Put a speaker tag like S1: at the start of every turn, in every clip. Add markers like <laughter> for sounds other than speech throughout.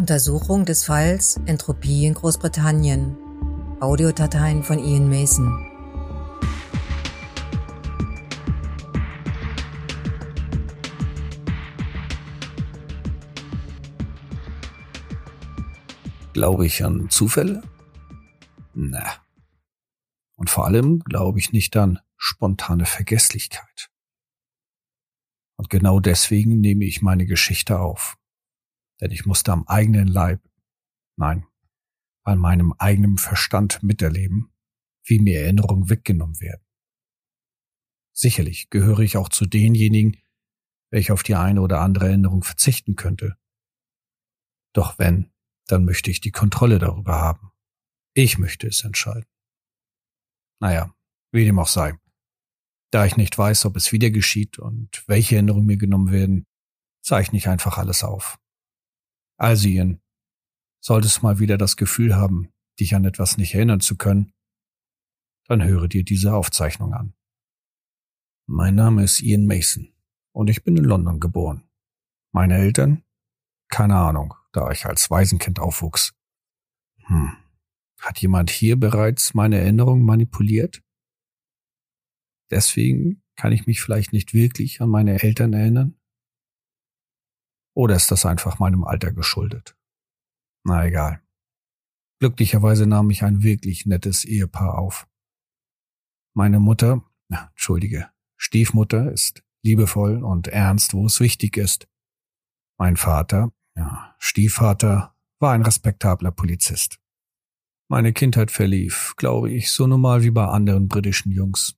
S1: Untersuchung des Falls Entropie in Großbritannien. Audiodateien von Ian Mason.
S2: Glaube ich an Zufälle? Na. Und vor allem glaube ich nicht an spontane Vergesslichkeit. Und genau deswegen nehme ich meine Geschichte auf. Denn ich musste am eigenen Leib, nein, an meinem eigenen Verstand miterleben, wie mir Erinnerungen weggenommen werden. Sicherlich gehöre ich auch zu denjenigen, welche auf die eine oder andere Erinnerung verzichten könnte. Doch wenn, dann möchte ich die Kontrolle darüber haben. Ich möchte es entscheiden. Naja, wie dem auch sei. Da ich nicht weiß, ob es wieder geschieht und welche Erinnerungen mir genommen werden, zeichne ich einfach alles auf. Also Ian, solltest mal wieder das Gefühl haben, dich an etwas nicht erinnern zu können, dann höre dir diese Aufzeichnung an. Mein Name ist Ian Mason und ich bin in London geboren. Meine Eltern? Keine Ahnung, da ich als Waisenkind aufwuchs. Hm. Hat jemand hier bereits meine Erinnerung manipuliert? Deswegen kann ich mich vielleicht nicht wirklich an meine Eltern erinnern? Oder ist das einfach meinem Alter geschuldet? Na egal. Glücklicherweise nahm ich ein wirklich nettes Ehepaar auf. Meine Mutter, entschuldige, Stiefmutter ist liebevoll und ernst, wo es wichtig ist. Mein Vater, ja, Stiefvater, war ein respektabler Polizist. Meine Kindheit verlief, glaube ich, so normal wie bei anderen britischen Jungs.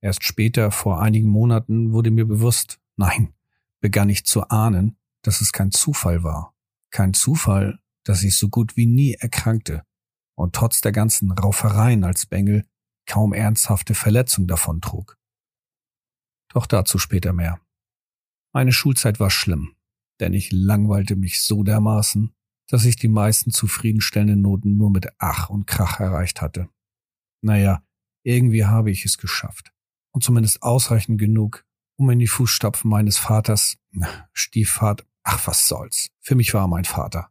S2: Erst später, vor einigen Monaten, wurde mir bewusst, nein, begann ich zu ahnen, dass es kein Zufall war. Kein Zufall, dass ich so gut wie nie erkrankte und trotz der ganzen Raufereien als Bengel kaum ernsthafte Verletzung davontrug. Doch dazu später mehr. Meine Schulzeit war schlimm, denn ich langweilte mich so dermaßen, dass ich die meisten zufriedenstellenden Noten nur mit Ach und Krach erreicht hatte. Naja, irgendwie habe ich es geschafft. Und zumindest ausreichend genug, um in die Fußstapfen meines Vaters, Stiefvater, ach was soll's, für mich war er mein Vater.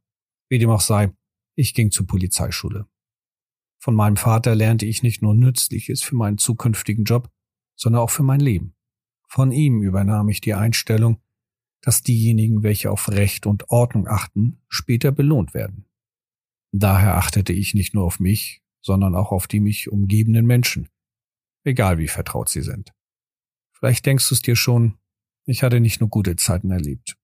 S2: Wie dem auch sei, ich ging zur Polizeischule. Von meinem Vater lernte ich nicht nur Nützliches für meinen zukünftigen Job, sondern auch für mein Leben. Von ihm übernahm ich die Einstellung, dass diejenigen, welche auf Recht und Ordnung achten, später belohnt werden. Daher achtete ich nicht nur auf mich, sondern auch auf die mich umgebenden Menschen, egal wie vertraut sie sind. Vielleicht denkst du es dir schon, ich hatte nicht nur gute Zeiten erlebt.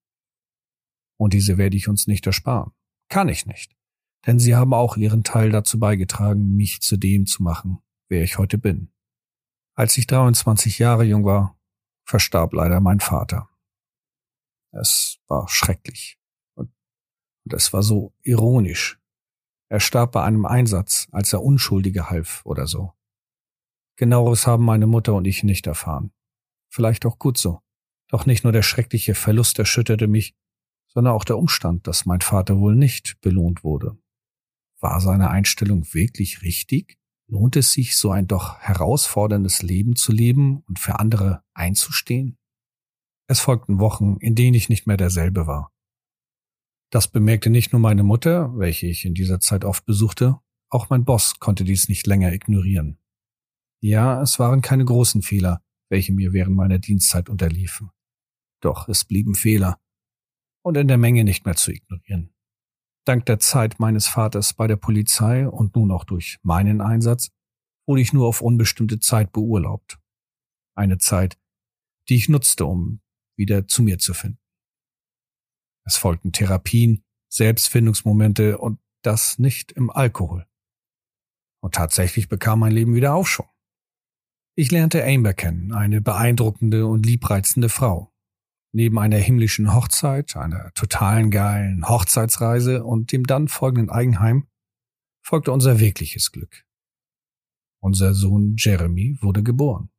S2: Und diese werde ich uns nicht ersparen. Kann ich nicht. Denn sie haben auch ihren Teil dazu beigetragen, mich zu dem zu machen, wer ich heute bin. Als ich 23 Jahre jung war, verstarb leider mein Vater. Es war schrecklich. Und es war so ironisch. Er starb bei einem Einsatz, als er Unschuldige half oder so. Genaueres haben meine Mutter und ich nicht erfahren. Vielleicht auch gut so. Doch nicht nur der schreckliche Verlust erschütterte mich, sondern auch der Umstand, dass mein Vater wohl nicht belohnt wurde. War seine Einstellung wirklich richtig? Lohnt es sich, so ein doch herausforderndes Leben zu leben und für andere einzustehen? Es folgten Wochen, in denen ich nicht mehr derselbe war. Das bemerkte nicht nur meine Mutter, welche ich in dieser Zeit oft besuchte, auch mein Boss konnte dies nicht länger ignorieren. Ja, es waren keine großen Fehler, welche mir während meiner Dienstzeit unterliefen. Doch es blieben Fehler und in der Menge nicht mehr zu ignorieren. Dank der Zeit meines Vaters bei der Polizei und nun auch durch meinen Einsatz wurde ich nur auf unbestimmte Zeit beurlaubt. Eine Zeit, die ich nutzte, um wieder zu mir zu finden. Es folgten Therapien, Selbstfindungsmomente und das nicht im Alkohol. Und tatsächlich bekam mein Leben wieder Aufschwung. Ich lernte Amber kennen, eine beeindruckende und liebreizende Frau. Neben einer himmlischen Hochzeit, einer totalen geilen Hochzeitsreise und dem dann folgenden Eigenheim folgte unser wirkliches Glück. Unser Sohn Jeremy wurde geboren.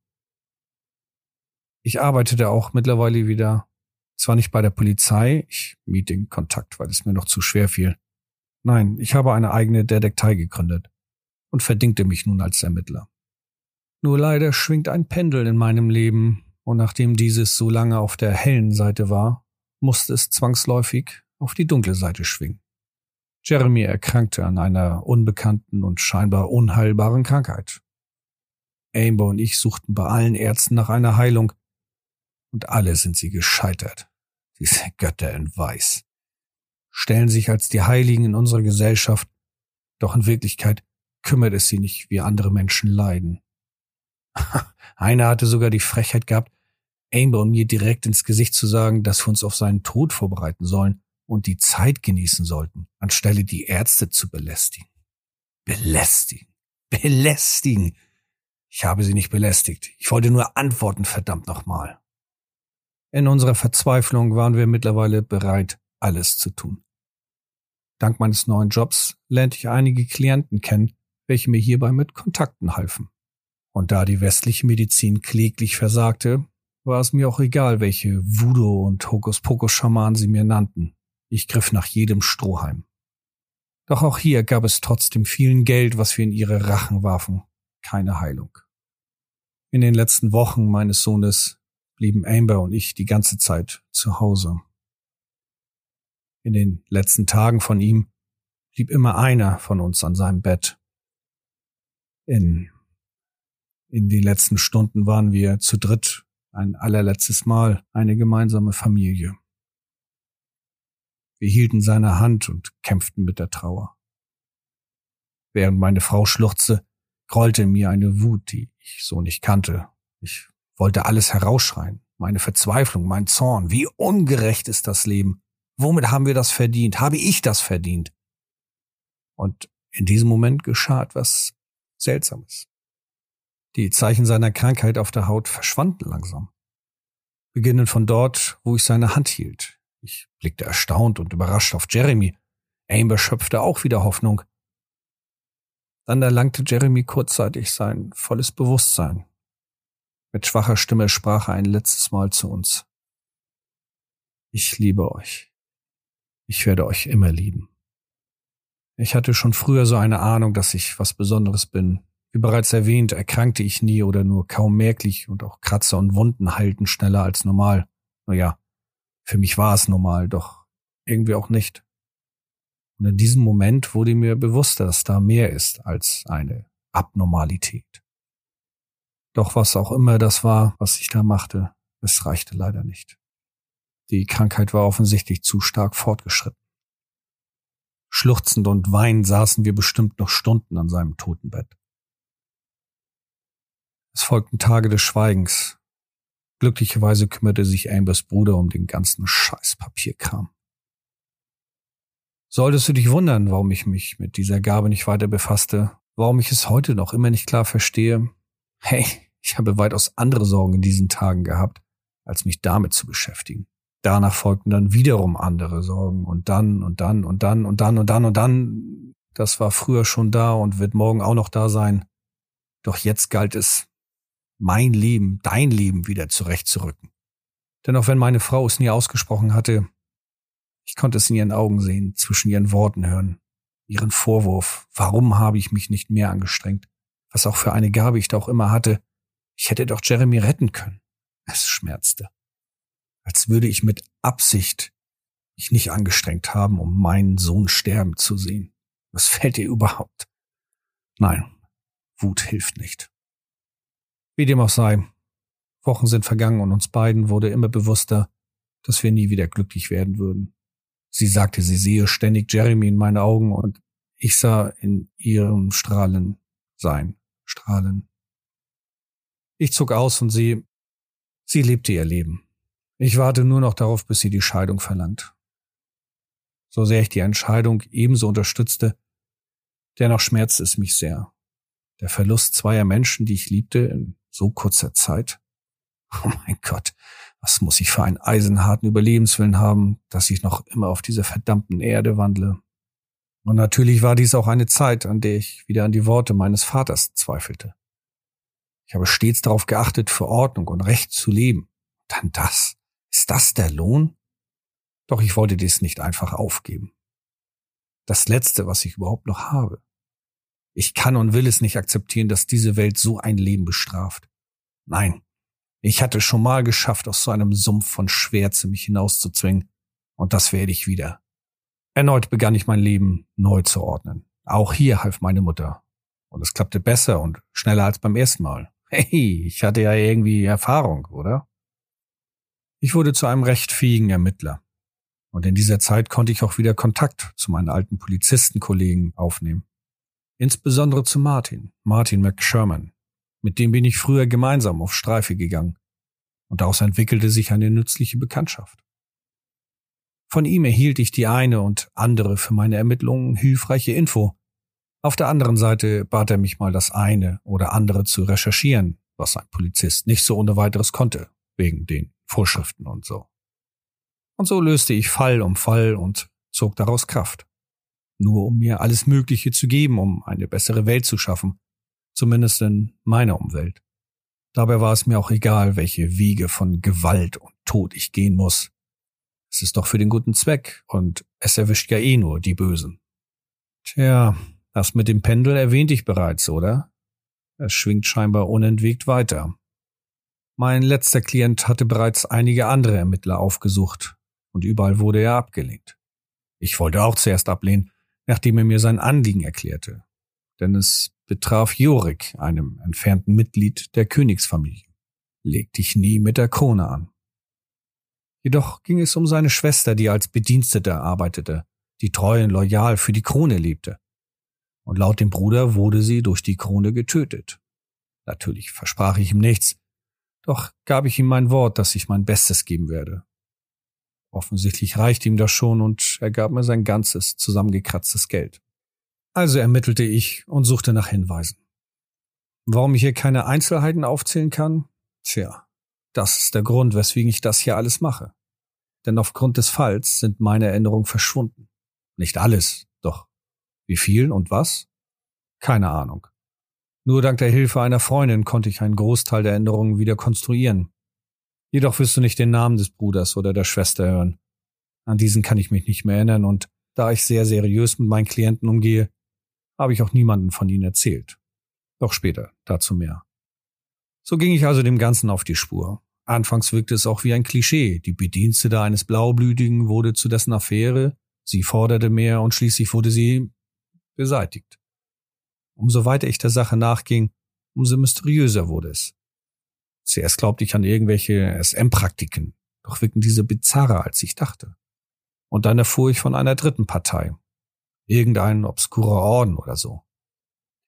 S2: Ich arbeitete auch mittlerweile wieder, zwar nicht bei der Polizei, ich mied den Kontakt, weil es mir noch zu schwer fiel. Nein, ich habe eine eigene Detektei gegründet und verdingte mich nun als Ermittler. Nur leider schwingt ein Pendel in meinem Leben, und nachdem dieses so lange auf der hellen Seite war, musste es zwangsläufig auf die dunkle Seite schwingen. Jeremy erkrankte an einer unbekannten und scheinbar unheilbaren Krankheit. Amber und ich suchten bei allen Ärzten nach einer Heilung, und alle sind sie gescheitert. Diese Götter in Weiß stellen sich als die Heiligen in unserer Gesellschaft, doch in Wirklichkeit kümmert es sie nicht, wie andere Menschen leiden. <laughs> Einer hatte sogar die Frechheit gehabt, Amber und mir direkt ins Gesicht zu sagen, dass wir uns auf seinen Tod vorbereiten sollen und die Zeit genießen sollten, anstelle die Ärzte zu belästigen. Belästigen. Belästigen. Ich habe sie nicht belästigt. Ich wollte nur antworten, verdammt nochmal. In unserer Verzweiflung waren wir mittlerweile bereit, alles zu tun. Dank meines neuen Jobs lernte ich einige Klienten kennen, welche mir hierbei mit Kontakten halfen. Und da die westliche Medizin kläglich versagte, war es mir auch egal, welche Voodoo- und Hokuspokus-Schamanen sie mir nannten. Ich griff nach jedem Strohhalm. Doch auch hier gab es trotzdem vielen Geld, was wir in ihre Rachen warfen, keine Heilung. In den letzten Wochen meines Sohnes blieben Amber und ich die ganze Zeit zu Hause. In den letzten Tagen von ihm blieb immer einer von uns an seinem Bett. In, in den letzten Stunden waren wir zu dritt ein allerletztes Mal eine gemeinsame Familie. Wir hielten seine Hand und kämpften mit der Trauer. Während meine Frau schluchzte, grollte mir eine Wut, die ich so nicht kannte. Ich wollte alles herausschreien. Meine Verzweiflung, mein Zorn. Wie ungerecht ist das Leben. Womit haben wir das verdient? Habe ich das verdient? Und in diesem Moment geschah etwas Seltsames. Die Zeichen seiner Krankheit auf der Haut verschwanden langsam. Beginnend von dort, wo ich seine Hand hielt. Ich blickte erstaunt und überrascht auf Jeremy. Amber schöpfte auch wieder Hoffnung. Dann erlangte Jeremy kurzzeitig sein volles Bewusstsein. Mit schwacher Stimme sprach er ein letztes Mal zu uns. Ich liebe euch. Ich werde euch immer lieben. Ich hatte schon früher so eine Ahnung, dass ich was Besonderes bin. Wie bereits erwähnt, erkrankte ich nie oder nur kaum merklich und auch Kratzer und Wunden heilten schneller als normal. Naja, für mich war es normal, doch irgendwie auch nicht. Und in diesem Moment wurde mir bewusst, dass da mehr ist als eine Abnormalität. Doch was auch immer das war, was ich da machte, es reichte leider nicht. Die Krankheit war offensichtlich zu stark fortgeschritten. Schluchzend und weinend saßen wir bestimmt noch Stunden an seinem Totenbett. Es folgten Tage des Schweigens. Glücklicherweise kümmerte sich Ambers Bruder um den ganzen Scheißpapierkram. Solltest du dich wundern, warum ich mich mit dieser Gabe nicht weiter befasste, warum ich es heute noch immer nicht klar verstehe, Hey, ich habe weitaus andere Sorgen in diesen Tagen gehabt, als mich damit zu beschäftigen. Danach folgten dann wiederum andere Sorgen und dann und dann und dann und dann und dann und dann. Das war früher schon da und wird morgen auch noch da sein. Doch jetzt galt es, mein Leben, dein Leben wieder zurechtzurücken. Denn auch wenn meine Frau es nie ausgesprochen hatte, ich konnte es in ihren Augen sehen, zwischen ihren Worten hören, ihren Vorwurf, warum habe ich mich nicht mehr angestrengt? was auch für eine Gabe ich da auch immer hatte. Ich hätte doch Jeremy retten können. Es schmerzte. Als würde ich mit Absicht mich nicht angestrengt haben, um meinen Sohn sterben zu sehen. Was fällt dir überhaupt? Nein, Wut hilft nicht. Wie dem auch sei, Wochen sind vergangen und uns beiden wurde immer bewusster, dass wir nie wieder glücklich werden würden. Sie sagte, sie sehe ständig Jeremy in meinen Augen und ich sah in ihrem Strahlen sein strahlen. Ich zog aus und sie, sie lebte ihr Leben. Ich warte nur noch darauf, bis sie die Scheidung verlangt. So sehr ich die Entscheidung ebenso unterstützte, dennoch schmerzte es mich sehr. Der Verlust zweier Menschen, die ich liebte, in so kurzer Zeit. Oh mein Gott, was muss ich für einen eisenharten Überlebenswillen haben, dass ich noch immer auf dieser verdammten Erde wandle. Und natürlich war dies auch eine Zeit, an der ich wieder an die Worte meines Vaters zweifelte. Ich habe stets darauf geachtet, für Ordnung und Recht zu leben. Dann das. Ist das der Lohn? Doch ich wollte dies nicht einfach aufgeben. Das Letzte, was ich überhaupt noch habe. Ich kann und will es nicht akzeptieren, dass diese Welt so ein Leben bestraft. Nein, ich hatte schon mal geschafft, aus so einem Sumpf von Schwärze mich hinauszuzwingen, und das werde ich wieder. Erneut begann ich mein Leben neu zu ordnen. Auch hier half meine Mutter. Und es klappte besser und schneller als beim ersten Mal. Hey, ich hatte ja irgendwie Erfahrung, oder? Ich wurde zu einem recht fähigen Ermittler. Und in dieser Zeit konnte ich auch wieder Kontakt zu meinen alten Polizistenkollegen aufnehmen. Insbesondere zu Martin, Martin McSherman. Mit dem bin ich früher gemeinsam auf Streife gegangen. Und daraus entwickelte sich eine nützliche Bekanntschaft. Von ihm erhielt ich die eine und andere für meine Ermittlungen hilfreiche Info. Auf der anderen Seite bat er mich mal das eine oder andere zu recherchieren, was ein Polizist nicht so ohne weiteres konnte, wegen den Vorschriften und so. Und so löste ich Fall um Fall und zog daraus Kraft. Nur um mir alles Mögliche zu geben, um eine bessere Welt zu schaffen, zumindest in meiner Umwelt. Dabei war es mir auch egal, welche Wege von Gewalt und Tod ich gehen muss. Es ist doch für den guten Zweck und es erwischt ja eh nur die Bösen. Tja, das mit dem Pendel erwähnte ich bereits, oder? Es schwingt scheinbar unentwegt weiter. Mein letzter Klient hatte bereits einige andere Ermittler aufgesucht, und überall wurde er abgelehnt. Ich wollte auch zuerst ablehnen, nachdem er mir sein Anliegen erklärte, denn es betraf Jorik, einem entfernten Mitglied der Königsfamilie. Leg dich nie mit der Krone an. Jedoch ging es um seine Schwester, die als Bedienstete arbeitete, die treu und loyal für die Krone lebte. Und laut dem Bruder wurde sie durch die Krone getötet. Natürlich versprach ich ihm nichts, doch gab ich ihm mein Wort, dass ich mein Bestes geben werde. Offensichtlich reichte ihm das schon und er gab mir sein ganzes zusammengekratztes Geld. Also ermittelte ich und suchte nach Hinweisen. Warum ich hier keine Einzelheiten aufzählen kann? Tja, das ist der Grund, weswegen ich das hier alles mache. Denn aufgrund des Falls sind meine Erinnerungen verschwunden. Nicht alles, doch wie viel und was? Keine Ahnung. Nur dank der Hilfe einer Freundin konnte ich einen Großteil der Erinnerungen wieder konstruieren. Jedoch wirst du nicht den Namen des Bruders oder der Schwester hören. An diesen kann ich mich nicht mehr erinnern und da ich sehr seriös mit meinen Klienten umgehe, habe ich auch niemanden von ihnen erzählt. Doch später, dazu mehr. So ging ich also dem Ganzen auf die Spur. Anfangs wirkte es auch wie ein Klischee. Die Bedienstete eines Blaublütigen wurde zu dessen Affäre, sie forderte mehr und schließlich wurde sie beseitigt. Umso weiter ich der Sache nachging, umso mysteriöser wurde es. Zuerst glaubte ich an irgendwelche SM-Praktiken, doch wirkten diese bizarrer, als ich dachte. Und dann erfuhr ich von einer dritten Partei. Irgendein obskurer Orden oder so.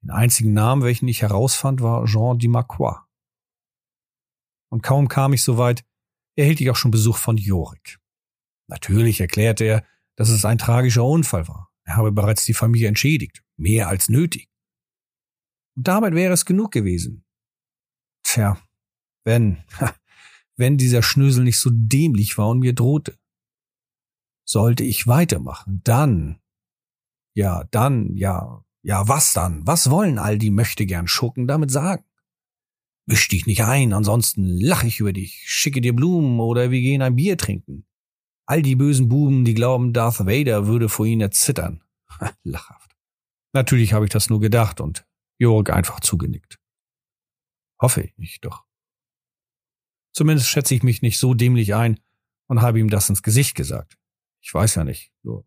S2: Den einzigen Namen, welchen ich herausfand, war Jean Dimacroix. Und kaum kam ich so weit, erhielt ich auch schon Besuch von Jorik. Natürlich erklärte er, dass es ein tragischer Unfall war. Er habe bereits die Familie entschädigt, mehr als nötig. Und damit wäre es genug gewesen. Tja, wenn, wenn dieser Schnösel nicht so dämlich war und mir drohte. Sollte ich weitermachen, dann, ja, dann, ja, ja, was dann? Was wollen all die Möchtegern Schurken damit sagen? Misch dich nicht ein, ansonsten lach ich über dich, schicke dir Blumen oder wir gehen ein Bier trinken. All die bösen Buben, die glauben, Darth Vader würde vor ihnen erzittern. <laughs> Lachhaft. Natürlich habe ich das nur gedacht und Jörg einfach zugenickt. Hoffe ich doch. Zumindest schätze ich mich nicht so dämlich ein und habe ihm das ins Gesicht gesagt. Ich weiß ja nicht, nur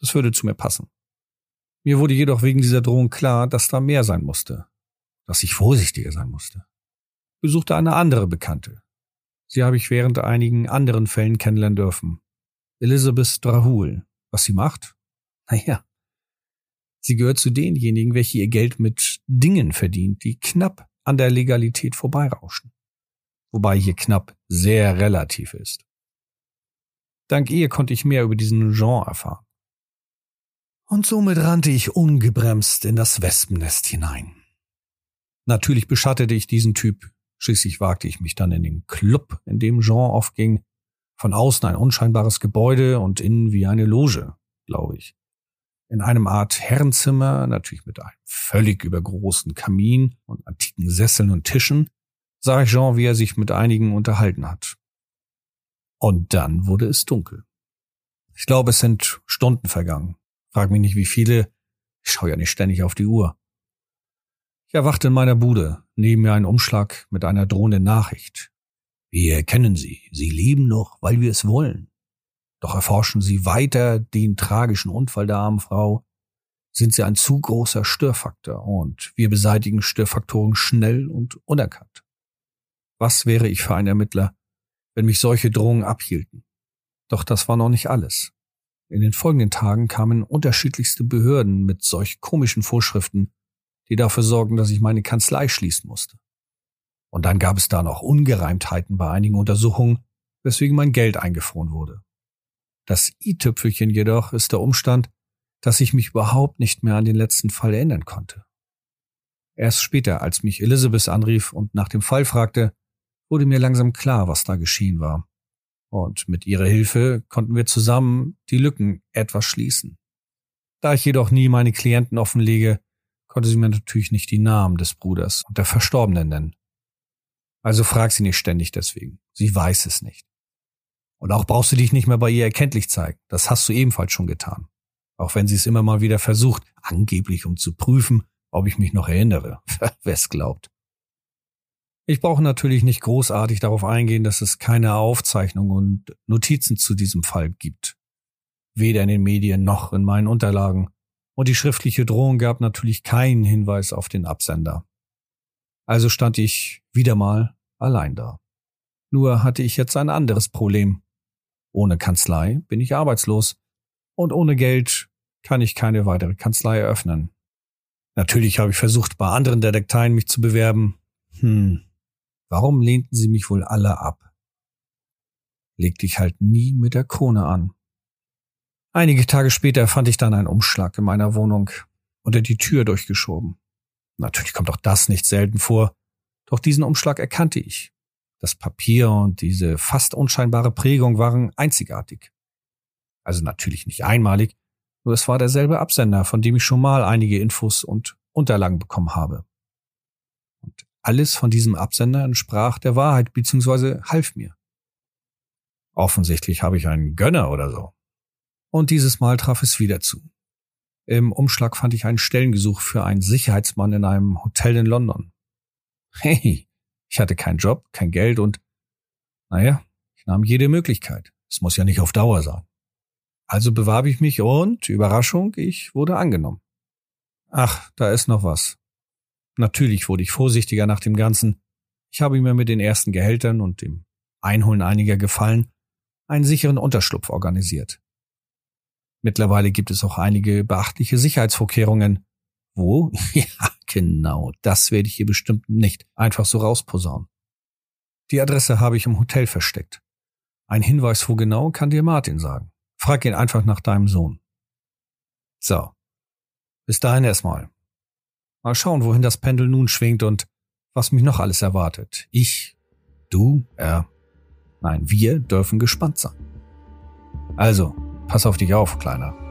S2: das würde zu mir passen. Mir wurde jedoch wegen dieser Drohung klar, dass da mehr sein musste, dass ich vorsichtiger sein musste besuchte eine andere Bekannte. Sie habe ich während einigen anderen Fällen kennenlernen dürfen. Elizabeth Drahul. Was sie macht? Naja. Sie gehört zu denjenigen, welche ihr Geld mit Dingen verdient, die knapp an der Legalität vorbeirauschen. Wobei hier knapp sehr relativ ist. Dank ihr konnte ich mehr über diesen Genre erfahren. Und somit rannte ich ungebremst in das Wespennest hinein. Natürlich beschattete ich diesen Typ Schließlich wagte ich mich dann in den Club, in dem Jean aufging. Von außen ein unscheinbares Gebäude und innen wie eine Loge, glaube ich. In einem Art Herrenzimmer, natürlich mit einem völlig übergroßen Kamin und antiken Sesseln und Tischen, sah ich Jean, wie er sich mit einigen unterhalten hat. Und dann wurde es dunkel. Ich glaube, es sind Stunden vergangen. Frag mich nicht, wie viele. Ich schaue ja nicht ständig auf die Uhr. Ich erwachte in meiner Bude, neben mir ein Umschlag mit einer drohenden Nachricht. Wir kennen Sie. Sie leben noch, weil wir es wollen. Doch erforschen Sie weiter den tragischen Unfall der armen Frau, sind Sie ein zu großer Störfaktor und wir beseitigen Störfaktoren schnell und unerkannt. Was wäre ich für ein Ermittler, wenn mich solche Drohungen abhielten? Doch das war noch nicht alles. In den folgenden Tagen kamen unterschiedlichste Behörden mit solch komischen Vorschriften, die dafür sorgen, dass ich meine Kanzlei schließen musste. Und dann gab es da noch Ungereimtheiten bei einigen Untersuchungen, weswegen mein Geld eingefroren wurde. Das i-Tüpfelchen jedoch ist der Umstand, dass ich mich überhaupt nicht mehr an den letzten Fall erinnern konnte. Erst später, als mich Elizabeth anrief und nach dem Fall fragte, wurde mir langsam klar, was da geschehen war. Und mit ihrer Hilfe konnten wir zusammen die Lücken etwas schließen. Da ich jedoch nie meine Klienten offenlege, konnte sie mir natürlich nicht die Namen des Bruders und der Verstorbenen nennen. Also frag sie nicht ständig deswegen. Sie weiß es nicht. Und auch brauchst du dich nicht mehr bei ihr erkenntlich zeigen. Das hast du ebenfalls schon getan. Auch wenn sie es immer mal wieder versucht, angeblich um zu prüfen, ob ich mich noch erinnere. <laughs> Wer es glaubt. Ich brauche natürlich nicht großartig darauf eingehen, dass es keine Aufzeichnungen und Notizen zu diesem Fall gibt. Weder in den Medien noch in meinen Unterlagen. Und die schriftliche Drohung gab natürlich keinen Hinweis auf den Absender. Also stand ich wieder mal allein da. Nur hatte ich jetzt ein anderes Problem. Ohne Kanzlei bin ich arbeitslos und ohne Geld kann ich keine weitere Kanzlei eröffnen. Natürlich habe ich versucht, bei anderen Detekteien mich zu bewerben. Hm, Warum lehnten sie mich wohl alle ab? Leg dich halt nie mit der Krone an. Einige Tage später fand ich dann einen Umschlag in meiner Wohnung unter die Tür durchgeschoben. Natürlich kommt auch das nicht selten vor, doch diesen Umschlag erkannte ich. Das Papier und diese fast unscheinbare Prägung waren einzigartig. Also natürlich nicht einmalig, nur es war derselbe Absender, von dem ich schon mal einige Infos und Unterlagen bekommen habe. Alles von diesem Absender entsprach der Wahrheit bzw. half mir. Offensichtlich habe ich einen Gönner oder so. Und dieses Mal traf es wieder zu. Im Umschlag fand ich einen Stellengesuch für einen Sicherheitsmann in einem Hotel in London. Hey, ich hatte keinen Job, kein Geld und, naja, ich nahm jede Möglichkeit. Es muss ja nicht auf Dauer sein. Also bewarb ich mich und, Überraschung, ich wurde angenommen. Ach, da ist noch was. Natürlich wurde ich vorsichtiger nach dem Ganzen. Ich habe mir mit den ersten Gehältern und dem Einholen einiger Gefallen einen sicheren Unterschlupf organisiert. Mittlerweile gibt es auch einige beachtliche Sicherheitsvorkehrungen. Wo? <laughs> ja, genau, das werde ich hier bestimmt nicht einfach so rausposaunen. Die Adresse habe ich im Hotel versteckt. Ein Hinweis wo genau kann dir Martin sagen. Frag ihn einfach nach deinem Sohn. So. Bis dahin erstmal. Mal schauen, wohin das Pendel nun schwingt und was mich noch alles erwartet. Ich, du, er, nein, wir dürfen gespannt sein. Also, pass auf dich auf, Kleiner.